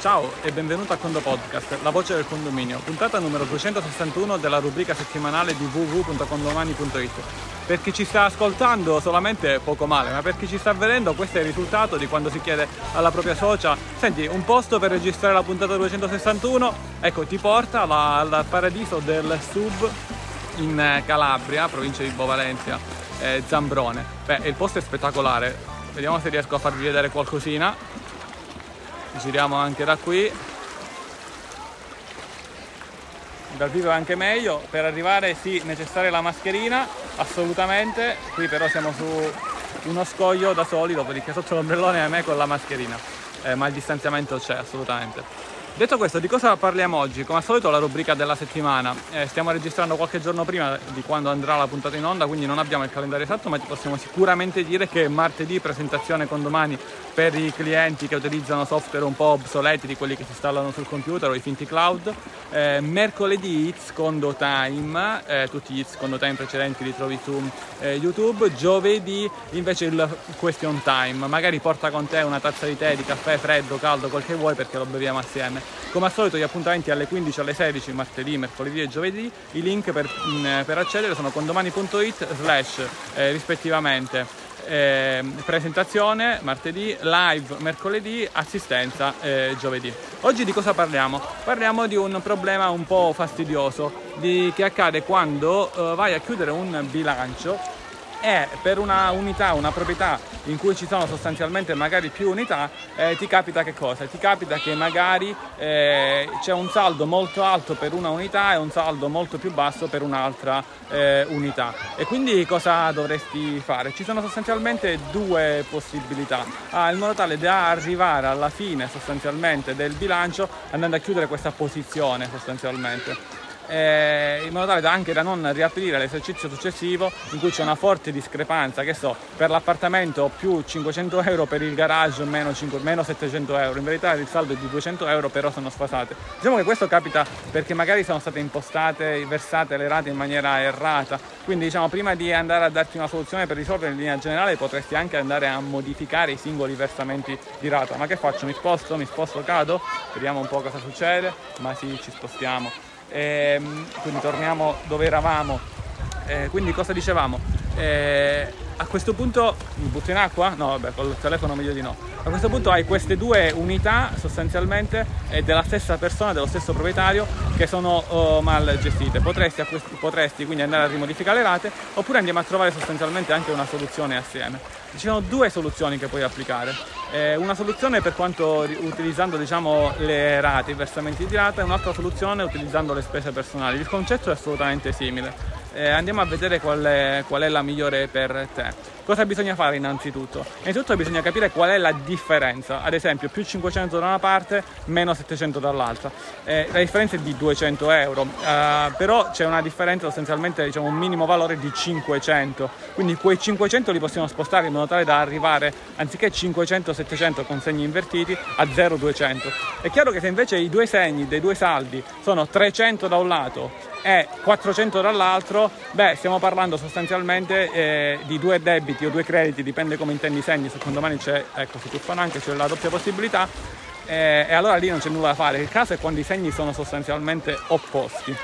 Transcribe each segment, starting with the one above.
Ciao e benvenuto a Condo Podcast, la voce del condominio, puntata numero 261 della rubrica settimanale di www.condomani.it. Per chi ci sta ascoltando solamente poco male, ma per chi ci sta vedendo questo è il risultato di quando si chiede alla propria socia senti un posto per registrare la puntata 261, ecco ti porta al paradiso del sub in Calabria, provincia di Bovalenzia, eh, Zambrone. Beh, il posto è spettacolare, vediamo se riesco a farvi vedere qualcosina giriamo anche da qui. Dal vivo è anche meglio. Per arrivare sì necessaria la mascherina assolutamente. Qui però siamo su uno scoglio da soli dopodiché sotto l'ombrellone a me con la mascherina. Eh, ma il distanziamento c'è assolutamente Detto questo, di cosa parliamo oggi? Come al solito la rubrica della settimana. Eh, stiamo registrando qualche giorno prima di quando andrà la puntata in onda, quindi non abbiamo il calendario esatto, ma ti possiamo sicuramente dire che martedì presentazione con domani per i clienti che utilizzano software un po' obsoleti di quelli che si installano sul computer o i finti cloud. Eh, mercoledì It's Condo Time, eh, tutti gli It's Condo Time precedenti li trovi su eh, YouTube. Giovedì invece il Question Time, magari porta con te una tazza di tè, di caffè freddo, caldo, quel che vuoi perché lo beviamo assieme. Come al solito gli appuntamenti alle 15 alle 16 martedì, mercoledì e giovedì, i link per, mm, per accedere sono condomani.it slash eh, rispettivamente eh, presentazione martedì, live mercoledì, assistenza eh, giovedì. Oggi di cosa parliamo? Parliamo di un problema un po' fastidioso di, che accade quando eh, vai a chiudere un bilancio e per una unità, una proprietà in cui ci sono sostanzialmente magari più unità, eh, ti capita che cosa? Ti capita che magari eh, c'è un saldo molto alto per una unità e un saldo molto più basso per un'altra eh, unità. E quindi cosa dovresti fare? Ci sono sostanzialmente due possibilità, ah, in modo tale da arrivare alla fine sostanzialmente del bilancio andando a chiudere questa posizione sostanzialmente eh, in modo tale da anche da non riaprire l'esercizio successivo in cui c'è una forte discrepanza, che so, per l'appartamento più 500 euro, per il garage meno, 5, meno 700 euro, in verità il saldo è di 200 euro però sono sfasate. Diciamo che questo capita perché magari sono state impostate, versate le rate in maniera errata, quindi diciamo prima di andare a darti una soluzione per risolvere in linea generale potresti anche andare a modificare i singoli versamenti di rata, ma che faccio? Mi sposto? Mi sposto? Cado? Vediamo un po' cosa succede, ma sì, ci spostiamo eh, quindi torniamo dove eravamo. Eh, quindi cosa dicevamo? Eh, a questo punto mi butto in acqua? No, vabbè, col telefono meglio di no. A questo punto hai queste due unità sostanzialmente eh, della stessa persona, dello stesso proprietario, che sono oh, mal gestite. Potresti, questi, potresti, quindi andare a rimodificare le rate, oppure andiamo a trovare sostanzialmente anche una soluzione assieme. Ci sono due soluzioni che puoi applicare. Eh, una soluzione per quanto utilizzando diciamo, le rate, i versamenti di rata, e un'altra soluzione utilizzando le spese personali. Il concetto è assolutamente simile eh, andiamo a vedere qual è, qual è la migliore per te. Cosa bisogna fare innanzitutto? Innanzitutto bisogna capire qual è la differenza, ad esempio più 500 da una parte, meno 700 dall'altra. Eh, la differenza è di 200 euro, eh, però c'è una differenza sostanzialmente, diciamo un minimo valore di 500, quindi quei 500 li possiamo spostare in modo tale da arrivare, anziché 500-700 con segni invertiti, a 0-200. È chiaro che se invece i due segni dei due saldi sono 300 da un lato e 400 dall'altro, beh, stiamo parlando sostanzialmente eh, di due debiti o due crediti, dipende come intendi i segni, secondo me c'è, ecco, si tuffano anche, c'è la doppia possibilità, eh, e allora lì non c'è nulla da fare. Il caso è quando i segni sono sostanzialmente opposti.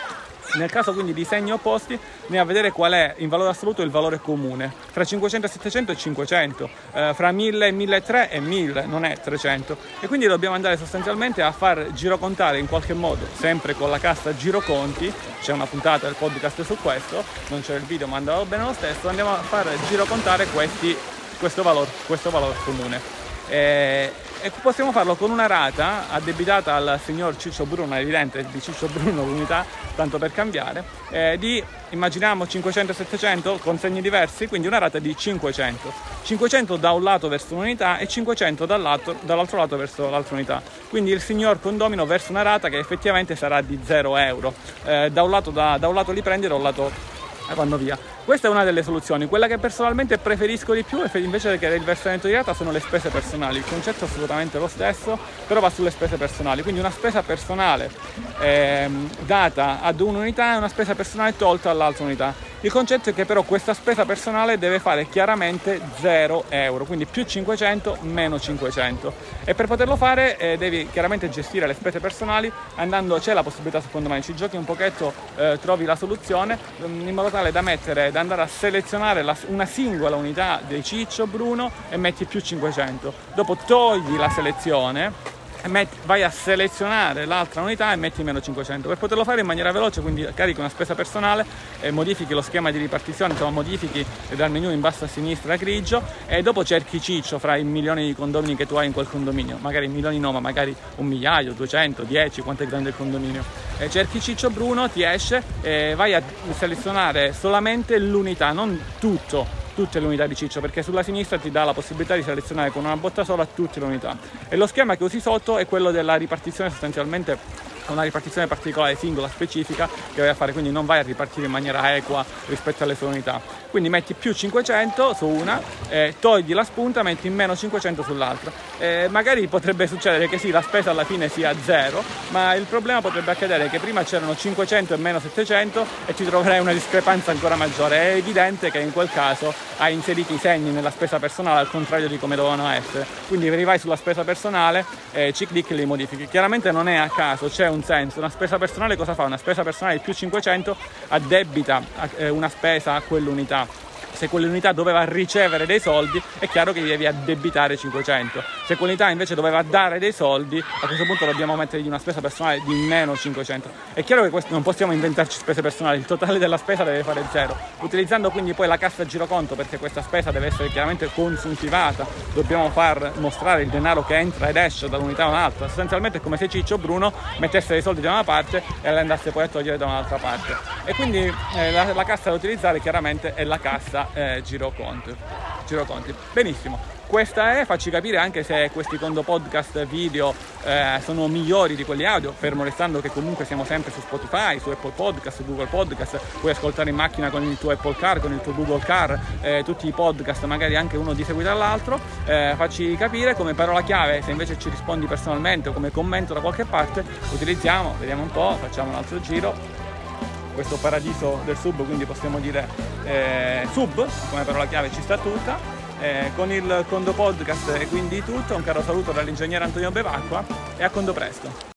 Nel caso quindi di segni opposti, andiamo a vedere qual è in valore assoluto il valore comune. Fra 500 e 700 è 500, eh, fra 1000 e 1300 è 1000, non è 300. E quindi dobbiamo andare sostanzialmente a far girocontare in qualche modo, sempre con la cassa giroconti, c'è una puntata del podcast su questo, non c'è il video ma andava bene lo stesso, andiamo a far girocontare questi, questo valore questo valor comune. Eh, e possiamo farlo con una rata addebitata al signor Ciccio Bruno, evidente di Ciccio Bruno l'unità, tanto per cambiare, eh, di immaginiamo 500-700 con segni diversi, quindi una rata di 500. 500 da un lato verso un'unità e 500 dall'altro, dall'altro lato verso l'altra unità. Quindi il signor condomino verso una rata che effettivamente sarà di 0 euro. Eh, da, un lato, da, da un lato li prende e da un lato vanno via. Questa è una delle soluzioni. Quella che personalmente preferisco di più invece che il versamento di rata sono le spese personali. Il concetto è assolutamente lo stesso, però va sulle spese personali. Quindi una spesa personale ehm, data ad un'unità è una spesa personale tolta all'altra unità. Il concetto è che però questa spesa personale deve fare chiaramente 0 euro, quindi più 500 meno 500. E per poterlo fare eh, devi chiaramente gestire le spese personali andando, c'è la possibilità secondo me, ci giochi un pochetto, eh, trovi la soluzione mm, in modo tale da mettere, da andare a selezionare la, una singola unità dei Ciccio Bruno e metti più 500. Dopo togli la selezione vai a selezionare l'altra unità e metti meno 500 per poterlo fare in maniera veloce quindi carichi una spesa personale e modifichi lo schema di ripartizione insomma modifichi dal menu in basso a sinistra grigio e dopo cerchi ciccio fra i milioni di condomini che tu hai in quel condominio. Magari milioni no ma magari un migliaio 200 10 quanto è grande il condominio. E cerchi ciccio bruno ti esce e vai a selezionare solamente l'unità non tutto tutte le unità di ciccio perché sulla sinistra ti dà la possibilità di selezionare con una botta sola tutte le unità. E lo schema che usi sotto è quello della ripartizione sostanzialmente una ripartizione particolare singola specifica che vai a fare quindi non vai a ripartire in maniera equa rispetto alle sue unità quindi metti più 500 su una eh, togli la spunta metti meno 500 sull'altra. Eh, magari potrebbe succedere che sì la spesa alla fine sia zero ma il problema potrebbe accadere che prima c'erano 500 e meno 700 e ti troverai una discrepanza ancora maggiore. È evidente che in quel caso hai inserito i segni nella spesa personale al contrario di come dovevano essere. Quindi rivai sulla spesa personale eh, ci clicchi e li modifichi. Chiaramente non è a caso c'è un senso. Una spesa personale cosa fa? Una spesa personale di più 500 addebita eh, una spesa a quell'unità se quell'unità doveva ricevere dei soldi è chiaro che gli devi addebitare 500 se quell'unità invece doveva dare dei soldi a questo punto dobbiamo mettergli una spesa personale di meno 500 è chiaro che questo, non possiamo inventarci spese personali il totale della spesa deve fare zero utilizzando quindi poi la cassa giroconto perché questa spesa deve essere chiaramente consuntivata dobbiamo far mostrare il denaro che entra ed esce dall'unità a un'altra sostanzialmente è come se Ciccio Bruno mettesse dei soldi da una parte e le andasse poi a togliere da un'altra parte e quindi eh, la, la cassa da utilizzare chiaramente è la cassa eh, giroconti. giroconti. Benissimo, questa è, facci capire anche se questi condo podcast video eh, sono migliori di quelli audio, fermo restando che comunque siamo sempre su Spotify, su Apple Podcast, Google Podcast, puoi ascoltare in macchina con il tuo Apple Car, con il tuo Google Car, eh, tutti i podcast, magari anche uno di seguito all'altro, eh, facci capire come parola chiave, se invece ci rispondi personalmente o come commento da qualche parte, utilizziamo, vediamo un po', facciamo un altro giro. Questo paradiso del sub, quindi possiamo dire eh, sub, come parola chiave ci sta tutta. Eh, con il Condo Podcast è quindi tutto, un caro saluto dall'ingegnere Antonio Bevacqua e a Condo presto.